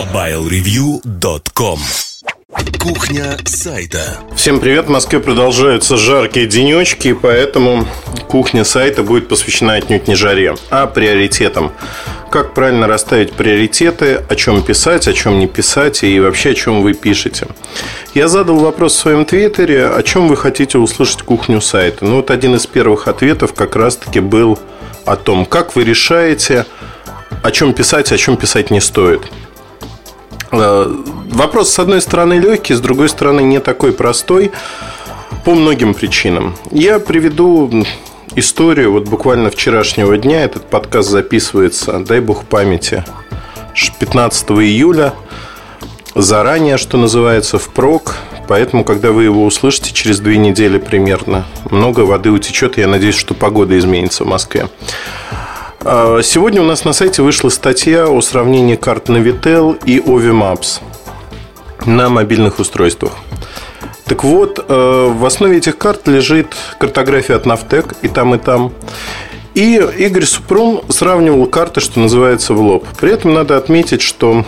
MobileReview.com Кухня сайта. Всем привет! В Москве продолжаются жаркие денечки, поэтому кухня сайта будет посвящена отнюдь не жаре, а приоритетам. Как правильно расставить приоритеты, о чем писать, о чем не писать и вообще о чем вы пишете. Я задал вопрос в своем твиттере, о чем вы хотите услышать кухню сайта. Ну вот один из первых ответов как раз-таки был о том, как вы решаете, о чем писать, о чем писать не стоит. Э, вопрос, с одной стороны, легкий, с другой стороны, не такой простой по многим причинам. Я приведу историю вот буквально вчерашнего дня. Этот подкаст записывается, дай бог памяти, 15 июля. Заранее, что называется, впрок. Поэтому, когда вы его услышите через две недели примерно, много воды утечет. Я надеюсь, что погода изменится в Москве. А, сегодня у нас на сайте вышла статья о сравнении карт Navitel и Ovi Maps на мобильных устройствах. Так вот, э, в основе этих карт лежит картография от Naftec и там, и там. И Игорь Супрун сравнивал карты, что называется, в лоб. При этом надо отметить, что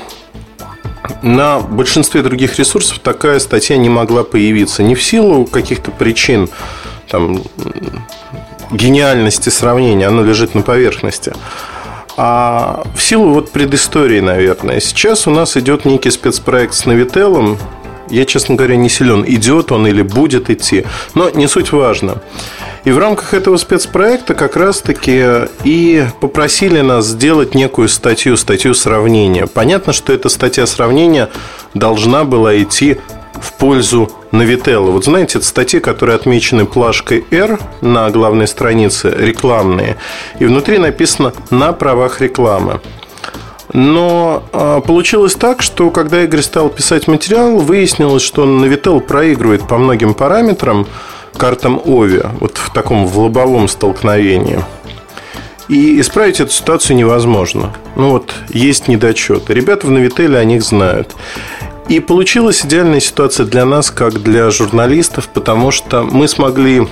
на большинстве других ресурсов такая статья не могла появиться. Не в силу каких-то причин, там, гениальности сравнения, оно лежит на поверхности. А в силу вот предыстории, наверное, сейчас у нас идет некий спецпроект с Новителом. Я, честно говоря, не силен, идет он или будет идти, но не суть важно. И в рамках этого спецпроекта как раз-таки и попросили нас сделать некую статью, статью сравнения. Понятно, что эта статья сравнения должна была идти в пользу Novitello. Вот знаете, это статьи, которые отмечены плашкой R на главной странице, рекламные, и внутри написано «на правах рекламы». Но э, получилось так, что когда Игорь стал писать материал, выяснилось, что Navitel проигрывает по многим параметрам картам Ови, вот в таком в лобовом столкновении. И исправить эту ситуацию невозможно. Ну вот, есть недочеты. Ребята в Новителе о них знают. И получилась идеальная ситуация для нас, как для журналистов, потому что мы смогли,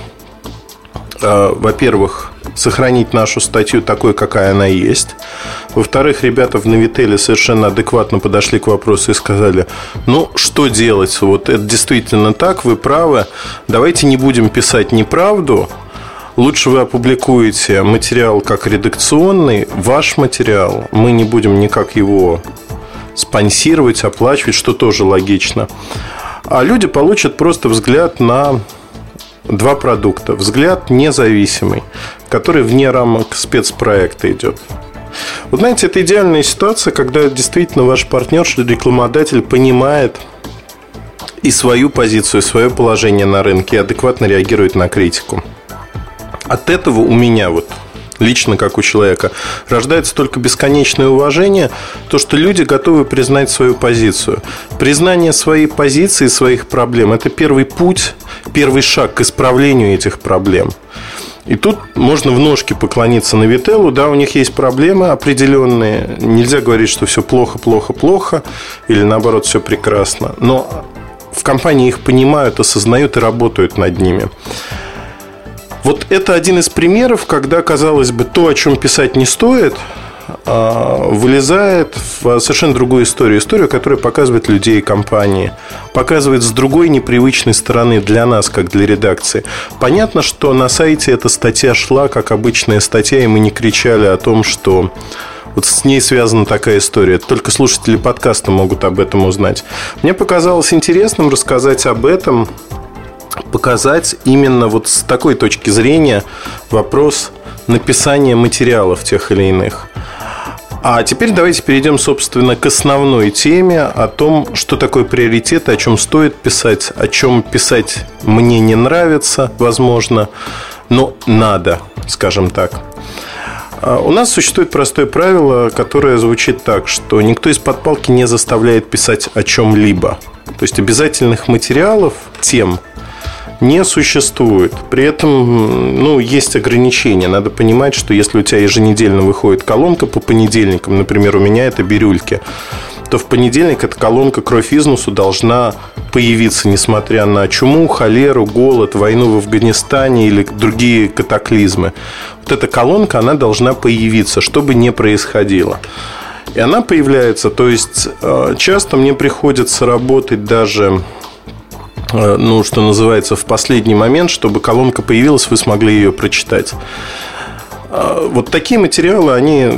э, во-первых, сохранить нашу статью такой, какая она есть. Во-вторых, ребята в Новителе совершенно адекватно подошли к вопросу и сказали, ну, что делать? Вот это действительно так, вы правы. Давайте не будем писать неправду, Лучше вы опубликуете материал как редакционный, ваш материал. Мы не будем никак его спонсировать, оплачивать, что тоже логично. А люди получат просто взгляд на два продукта. Взгляд независимый, который вне рамок спецпроекта идет. Вот знаете, это идеальная ситуация, когда действительно ваш партнер, рекламодатель понимает и свою позицию, и свое положение на рынке, и адекватно реагирует на критику. От этого у меня вот лично как у человека, рождается только бесконечное уважение, то, что люди готовы признать свою позицию. Признание своей позиции, своих проблем – это первый путь, первый шаг к исправлению этих проблем. И тут можно в ножки поклониться на Вителлу. Да, у них есть проблемы определенные. Нельзя говорить, что все плохо, плохо, плохо. Или наоборот, все прекрасно. Но в компании их понимают, осознают и работают над ними. Вот это один из примеров, когда, казалось бы, то, о чем писать не стоит, а, вылезает в совершенно другую историю. Историю, которая показывает людей и компании. Показывает с другой непривычной стороны для нас, как для редакции. Понятно, что на сайте эта статья шла, как обычная статья, и мы не кричали о том, что вот с ней связана такая история. Только слушатели подкаста могут об этом узнать. Мне показалось интересным рассказать об этом показать именно вот с такой точки зрения вопрос написания материалов тех или иных. А теперь давайте перейдем, собственно, к основной теме о том, что такое приоритеты, о чем стоит писать, о чем писать мне не нравится, возможно, но надо, скажем так. А у нас существует простое правило, которое звучит так, что никто из подпалки не заставляет писать о чем-либо. То есть обязательных материалов, тем – не существует. При этом ну, есть ограничения. Надо понимать, что если у тебя еженедельно выходит колонка по понедельникам, например, у меня это бирюльки, то в понедельник эта колонка «Кровь изнусу» должна появиться, несмотря на чуму, холеру, голод, войну в Афганистане или другие катаклизмы. Вот эта колонка, она должна появиться, что бы ни происходило. И она появляется, то есть э, часто мне приходится работать даже ну, что называется, в последний момент, чтобы колонка появилась, вы смогли ее прочитать. А, вот такие материалы, они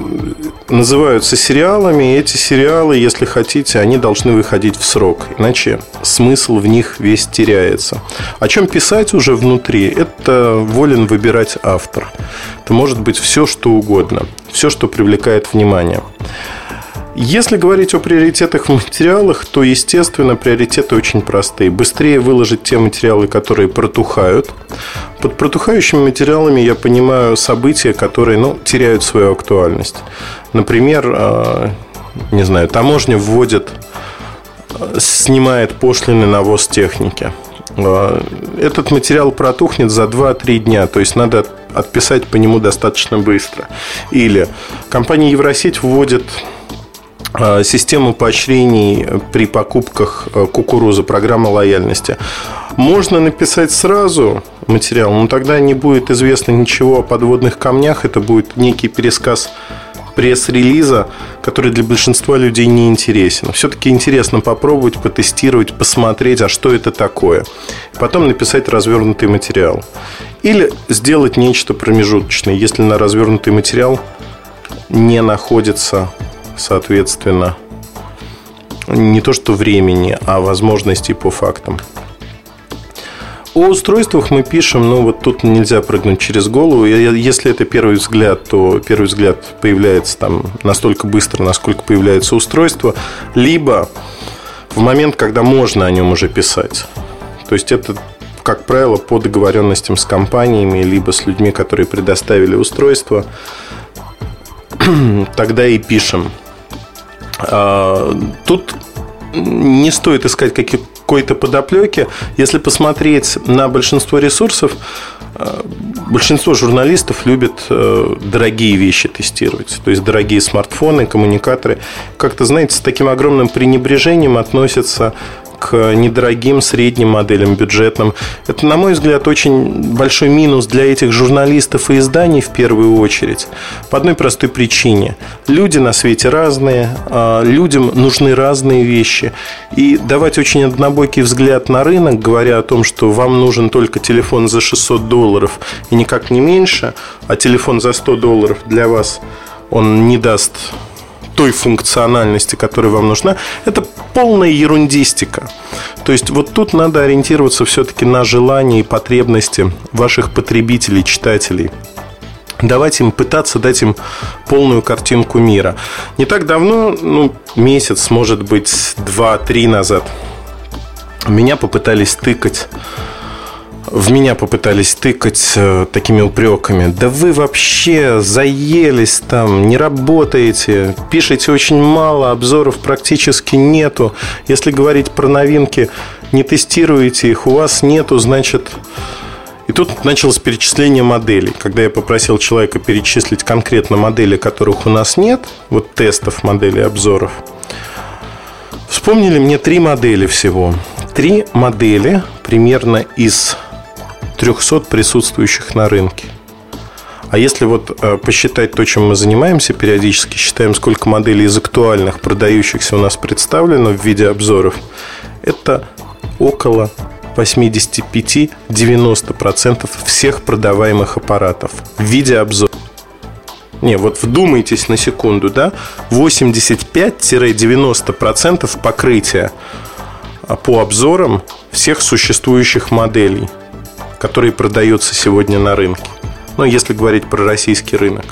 называются сериалами, и эти сериалы, если хотите, они должны выходить в срок, иначе смысл в них весь теряется. О чем писать уже внутри, это волен выбирать автор. Это может быть все, что угодно, все, что привлекает внимание. Если говорить о приоритетах в материалах, то, естественно, приоритеты очень простые. Быстрее выложить те материалы, которые протухают. Под протухающими материалами я понимаю события, которые ну, теряют свою актуальность. Например, э, не знаю, таможня вводит, э, снимает пошлины на ввоз техники. Э, этот материал протухнет за 2-3 дня, то есть надо отписать по нему достаточно быстро. Или компания Евросеть вводит систему поощрений при покупках э, кукурузы, программа лояльности. Можно написать сразу материал, но тогда не будет известно ничего о подводных камнях. Это будет некий пересказ пресс-релиза, который для большинства людей не интересен. Все-таки интересно попробовать, потестировать, посмотреть, а что это такое. Потом написать развернутый материал. Или сделать нечто промежуточное, если на развернутый материал не находится соответственно, не то что времени, а возможностей по фактам. О устройствах мы пишем, ну вот тут нельзя прыгнуть через голову. Если это первый взгляд, то первый взгляд появляется там настолько быстро, насколько появляется устройство, либо в момент, когда можно о нем уже писать. То есть это, как правило, по договоренностям с компаниями, либо с людьми, которые предоставили устройство, тогда и пишем. А, тут не стоит искать какой-то подоплеки. Если посмотреть на большинство ресурсов, а, большинство журналистов любят э, дорогие вещи тестировать. То есть дорогие смартфоны, коммуникаторы. Как-то, знаете, с таким огромным пренебрежением относятся к недорогим средним моделям, бюджетным. Это, на мой взгляд, очень большой минус для этих журналистов и изданий в первую очередь. По одной простой причине. Люди на свете разные, а людям нужны разные вещи. И давать очень однобокий взгляд на рынок, говоря о том, что вам нужен только телефон за 600 долларов и никак не меньше, а телефон за 100 долларов для вас он не даст той функциональности, которая вам нужна, это полная ерундистика. То есть вот тут надо ориентироваться все-таки на желания и потребности ваших потребителей, читателей. Давать им пытаться дать им полную картинку мира. Не так давно, ну, месяц, может быть, два-три назад, меня попытались тыкать в меня попытались тыкать э, такими упреками. Да вы вообще заелись там, не работаете, пишете очень мало, обзоров практически нету. Если говорить про новинки, не тестируете их, у вас нету, значит... И тут началось перечисление моделей. Когда я попросил человека перечислить конкретно модели, которых у нас нет, вот тестов моделей обзоров, вспомнили мне три модели всего. Три модели примерно из 300 присутствующих на рынке. А если вот э, посчитать то, чем мы занимаемся периодически, считаем, сколько моделей из актуальных продающихся у нас представлено в виде обзоров, это около 85-90% всех продаваемых аппаратов в виде обзора. Не, вот вдумайтесь на секунду, да? 85-90% покрытия а, по обзорам всех существующих моделей – который продается сегодня на рынке. Ну, если говорить про российский рынок.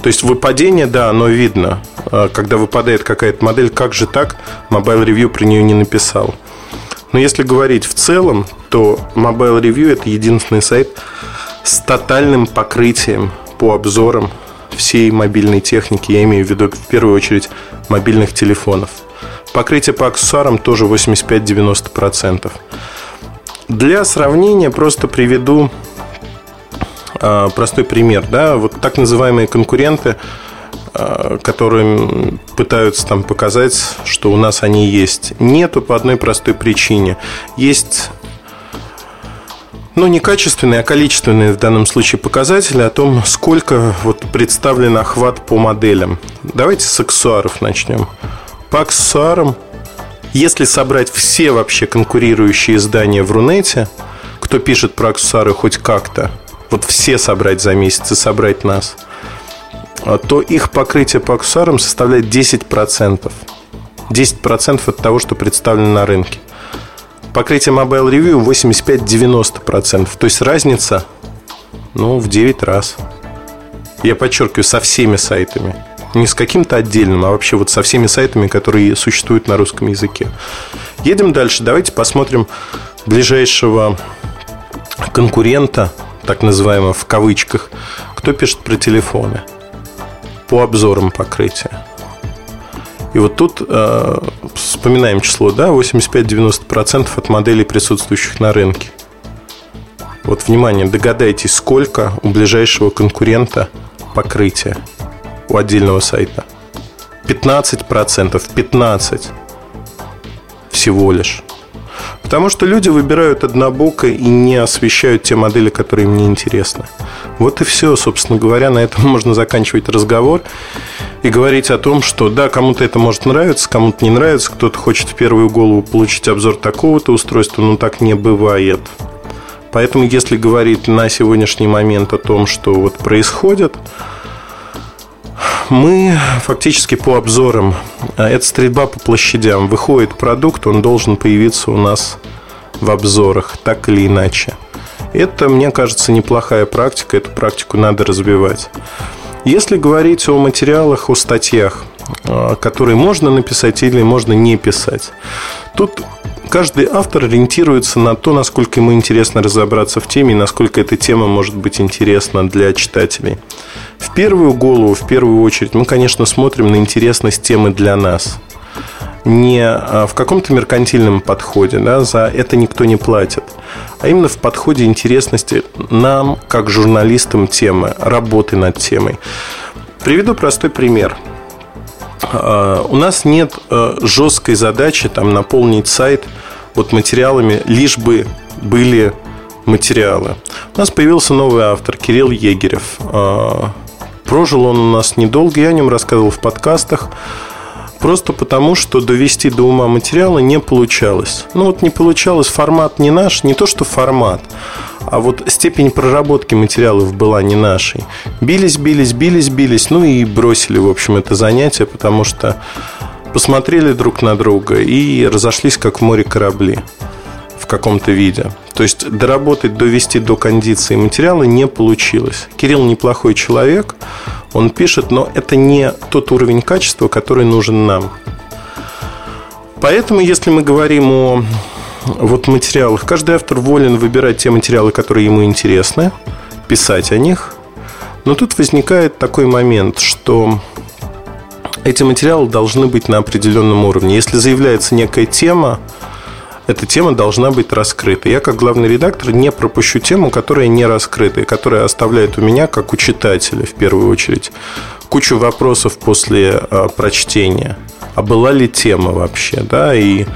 То есть выпадение, да, оно видно. А когда выпадает какая-то модель, как же так? Mobile Review про нее не написал. Но если говорить в целом, то Mobile Review это единственный сайт с тотальным покрытием по обзорам всей мобильной техники. Я имею в виду в первую очередь мобильных телефонов. Покрытие по аксессуарам тоже 85-90%. Для сравнения просто приведу а, простой пример. Да? Вот так называемые конкуренты, а, которые пытаются там показать, что у нас они есть. Нету по одной простой причине. Есть ну, не качественные, а количественные в данном случае показатели о том, сколько вот представлен охват по моделям. Давайте с аксессуаров начнем. По аксессуарам, если собрать все вообще конкурирующие издания в Рунете, кто пишет про аксессуары хоть как-то, вот все собрать за месяц и собрать нас, то их покрытие по аксессуарам составляет 10%. 10% от того, что представлено на рынке. Покрытие Mobile Review 85-90%. То есть разница ну, в 9 раз. Я подчеркиваю, со всеми сайтами. Не с каким-то отдельным, а вообще вот со всеми сайтами, которые существуют на русском языке. Едем дальше. Давайте посмотрим ближайшего конкурента, так называемого в кавычках, кто пишет про телефоны по обзорам покрытия. И вот тут э, вспоминаем число, да, 85-90% от моделей, присутствующих на рынке. Вот, внимание, догадайтесь, сколько у ближайшего конкурента покрытия у отдельного сайта. 15%, 15% всего лишь. Потому что люди выбирают однобоко и не освещают те модели, которые им не интересны. Вот и все, собственно говоря, на этом можно заканчивать разговор и говорить о том, что да, кому-то это может нравиться, кому-то не нравится, кто-то хочет в первую голову получить обзор такого-то устройства, но так не бывает. Поэтому, если говорить на сегодняшний момент о том, что вот происходит, мы фактически по обзорам, а это стрельба по площадям, выходит продукт, он должен появиться у нас в обзорах, так или иначе. Это, мне кажется, неплохая практика, эту практику надо развивать. Если говорить о материалах, о статьях, а, которые можно написать или можно не писать, тут каждый автор ориентируется на то, насколько ему интересно разобраться в теме и насколько эта тема может быть интересна для читателей. В первую голову, в первую очередь, мы, конечно, смотрим на интересность темы для нас. Не а, в каком-то меркантильном подходе, да, за это никто не платит, а именно в подходе интересности нам, как журналистам темы, работы над темой. Приведу простой пример. А, у нас нет а, жесткой задачи там, наполнить сайт вот материалами, лишь бы были материалы. У нас появился новый автор Кирилл Егерев. Прожил он у нас недолго, я о нем рассказывал в подкастах. Просто потому, что довести до ума материала не получалось. Ну вот не получалось, формат не наш, не то что формат, а вот степень проработки материалов была не нашей. Бились, бились, бились, бились, ну и бросили, в общем, это занятие, потому что посмотрели друг на друга и разошлись, как в море корабли в каком-то виде. То есть доработать, довести до кондиции материала не получилось. Кирилл неплохой человек, он пишет, но это не тот уровень качества, который нужен нам. Поэтому, если мы говорим о вот материалах, каждый автор волен выбирать те материалы, которые ему интересны, писать о них. Но тут возникает такой момент, что эти материалы должны быть на определенном уровне. Если заявляется некая тема, эта тема должна быть раскрыта. Я, как главный редактор, не пропущу тему, которая не раскрыта, и которая оставляет у меня, как у читателя, в первую очередь, кучу вопросов после а, прочтения. А была ли тема вообще, да, и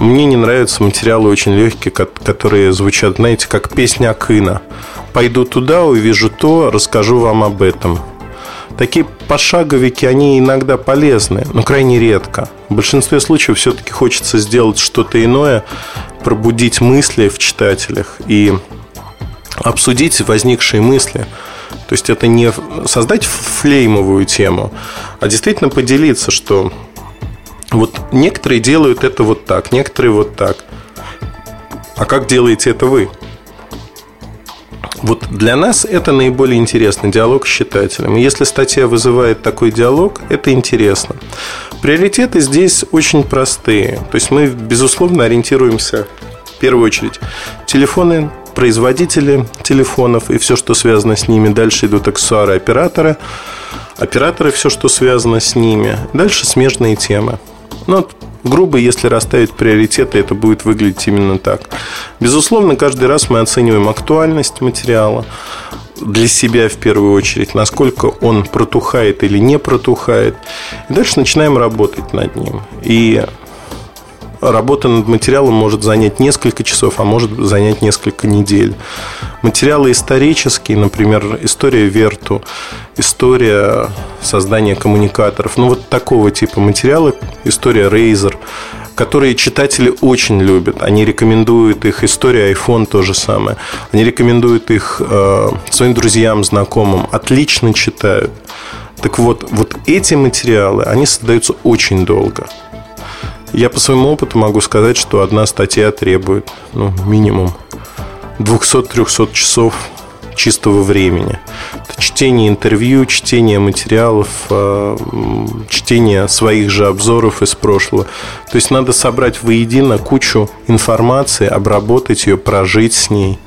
мне не нравятся материалы очень легкие, которые звучат, знаете, как песня Акына. Пойду туда, увижу то, расскажу вам об этом. Такие пошаговики, они иногда полезны, но крайне редко. В большинстве случаев все-таки хочется сделать что-то иное, пробудить мысли в читателях и обсудить возникшие мысли. То есть это не создать флеймовую тему, а действительно поделиться, что вот некоторые делают это вот так, некоторые вот так. А как делаете это вы? Вот для нас это наиболее интересный диалог с читателем. Если статья вызывает такой диалог, это интересно. Приоритеты здесь очень простые. То есть мы, безусловно, ориентируемся в первую очередь телефоны, производители телефонов и все, что связано с ними. Дальше идут аксессуары оператора, операторы, все, что связано с ними. Дальше смежные темы. Ну, грубо, если расставить приоритеты, это будет выглядеть именно так. Безусловно, каждый раз мы оцениваем актуальность материала для себя в первую очередь, насколько он протухает или не протухает. И дальше начинаем работать над ним. И работа над материалом может занять несколько часов, а может занять несколько недель. Материалы исторические, например, история Верту, история создания коммуникаторов, ну вот такого типа материалы, история Razer, которые читатели очень любят. Они рекомендуют их, история iPhone то же самое. Они рекомендуют их э, своим друзьям, знакомым. Отлично читают. Так вот, вот эти материалы, они создаются очень долго. Я по своему опыту могу сказать, что одна статья требует ну, минимум 200-300 часов чистого времени. Это чтение интервью, чтение материалов, э, чтение своих же обзоров из прошлого. То есть надо собрать воедино кучу информации, обработать ее, прожить с ней.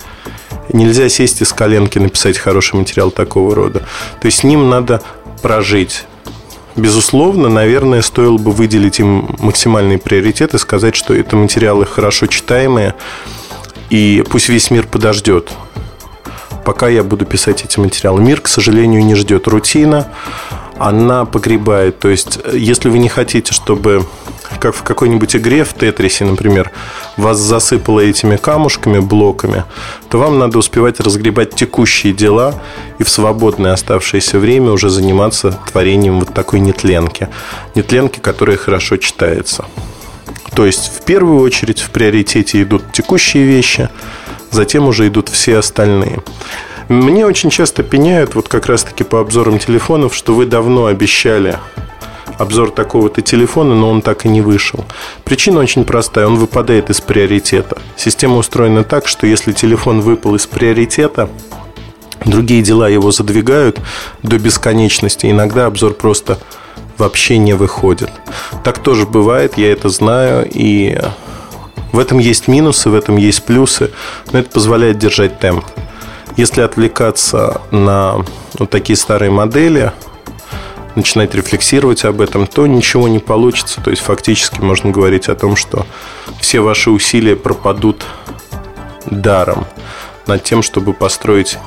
Нельзя сесть и с коленки написать хороший материал такого рода. То есть с ним надо прожить. Безусловно, наверное, стоило бы выделить им максимальный приоритет и сказать, что это материалы хорошо читаемые, и пусть весь мир подождет пока я буду писать эти материалы. Мир, к сожалению, не ждет. Рутина, она погребает. То есть, если вы не хотите, чтобы как в какой-нибудь игре в Тетрисе, например, вас засыпало этими камушками, блоками, то вам надо успевать разгребать текущие дела и в свободное оставшееся время уже заниматься творением вот такой нетленки. Нетленки, которая хорошо читается. То есть, в первую очередь, в приоритете идут текущие вещи – затем уже идут все остальные. Мне очень часто пеняют, вот как раз-таки по обзорам телефонов, что вы давно обещали обзор такого-то телефона, но он так и не вышел. Причина очень простая, он выпадает из приоритета. Система устроена так, что если телефон выпал из приоритета, другие дела его задвигают до бесконечности. Иногда обзор просто вообще не выходит. Так тоже бывает, я это знаю, и в этом есть минусы, в этом есть плюсы, но это позволяет держать темп. Если отвлекаться на вот такие старые модели, начинать рефлексировать об этом, то ничего не получится. То есть фактически можно говорить о том, что все ваши усилия пропадут даром над тем, чтобы построить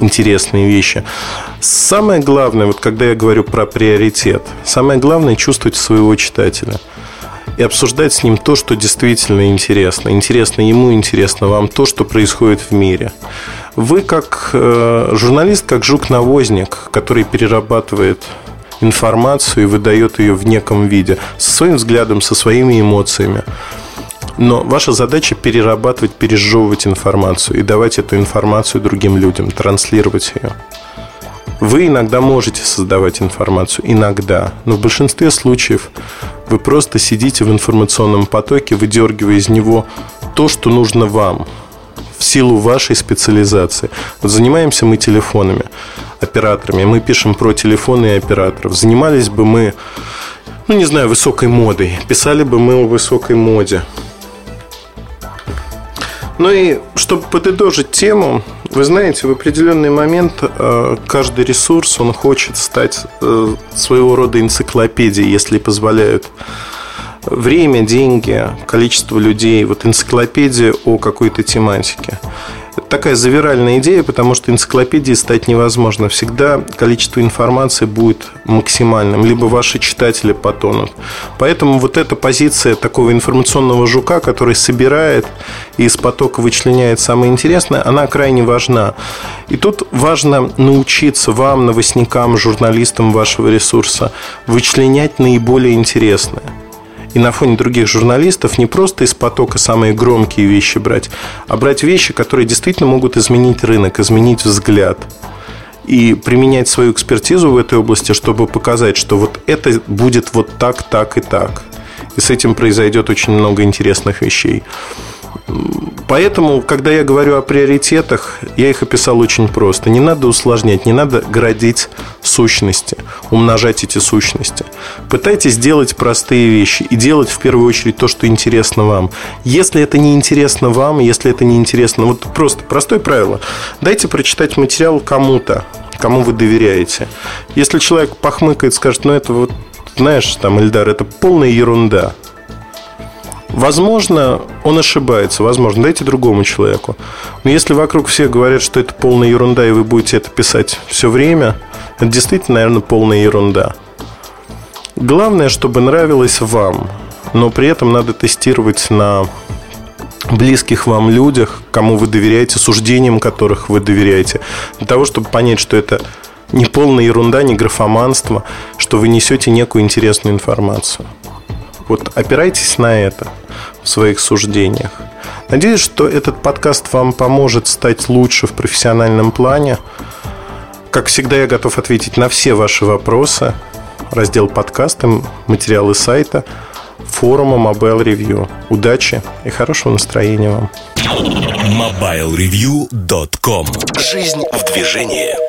интересные вещи. Самое главное, вот когда я говорю про приоритет, самое главное чувствовать своего читателя – и обсуждать с ним то, что действительно интересно. Интересно ему, интересно вам то, что происходит в мире. Вы как э, журналист, как жук-навозник, который перерабатывает информацию и выдает ее в неком виде, со своим взглядом, со своими эмоциями. Но ваша задача перерабатывать, пережевывать информацию и давать эту информацию другим людям, транслировать ее. Вы иногда можете создавать информацию, иногда, но в большинстве случаев вы просто сидите в информационном потоке, выдергивая из него то, что нужно вам в силу вашей специализации. Вот занимаемся мы телефонами, операторами, мы пишем про телефоны и операторов. Занимались бы мы, ну не знаю, высокой модой, писали бы мы о высокой моде, ну и чтобы подытожить тему, вы знаете, в определенный момент э, каждый ресурс, он хочет стать э, своего рода энциклопедией, если позволяют время, деньги, количество людей, вот энциклопедия о какой-то тематике такая завиральная идея, потому что энциклопедией стать невозможно. Всегда количество информации будет максимальным, либо ваши читатели потонут. Поэтому вот эта позиция такого информационного жука, который собирает и из потока вычленяет самое интересное, она крайне важна. И тут важно научиться вам, новостникам, журналистам вашего ресурса, вычленять наиболее интересное и на фоне других журналистов не просто из потока самые громкие вещи брать, а брать вещи, которые действительно могут изменить рынок, изменить взгляд и применять свою экспертизу в этой области, чтобы показать, что вот это будет вот так, так и так. И с этим произойдет очень много интересных вещей. Поэтому, когда я говорю о приоритетах, я их описал очень просто. Не надо усложнять, не надо градить сущности, умножать эти сущности. Пытайтесь делать простые вещи и делать в первую очередь то, что интересно вам. Если это не интересно вам, если это не интересно, вот просто простое правило. Дайте прочитать материал кому-то, кому вы доверяете. Если человек похмыкает, скажет, ну это вот, знаешь, там, Эльдар, это полная ерунда – Возможно, он ошибается, возможно, дайте другому человеку. Но если вокруг все говорят, что это полная ерунда, и вы будете это писать все время, это действительно, наверное, полная ерунда. Главное, чтобы нравилось вам. но при этом надо тестировать на близких вам людях, кому вы доверяете, суждениям которых вы доверяете, для того, чтобы понять, что это не полная ерунда, не графоманство, что вы несете некую интересную информацию. Вот опирайтесь на это в своих суждениях. Надеюсь, что этот подкаст вам поможет стать лучше в профессиональном плане. Как всегда, я готов ответить на все ваши вопросы. Раздел подкасты, материалы сайта, форума Mobile Review. Удачи и хорошего настроения вам. MobileReview.com Жизнь в движении.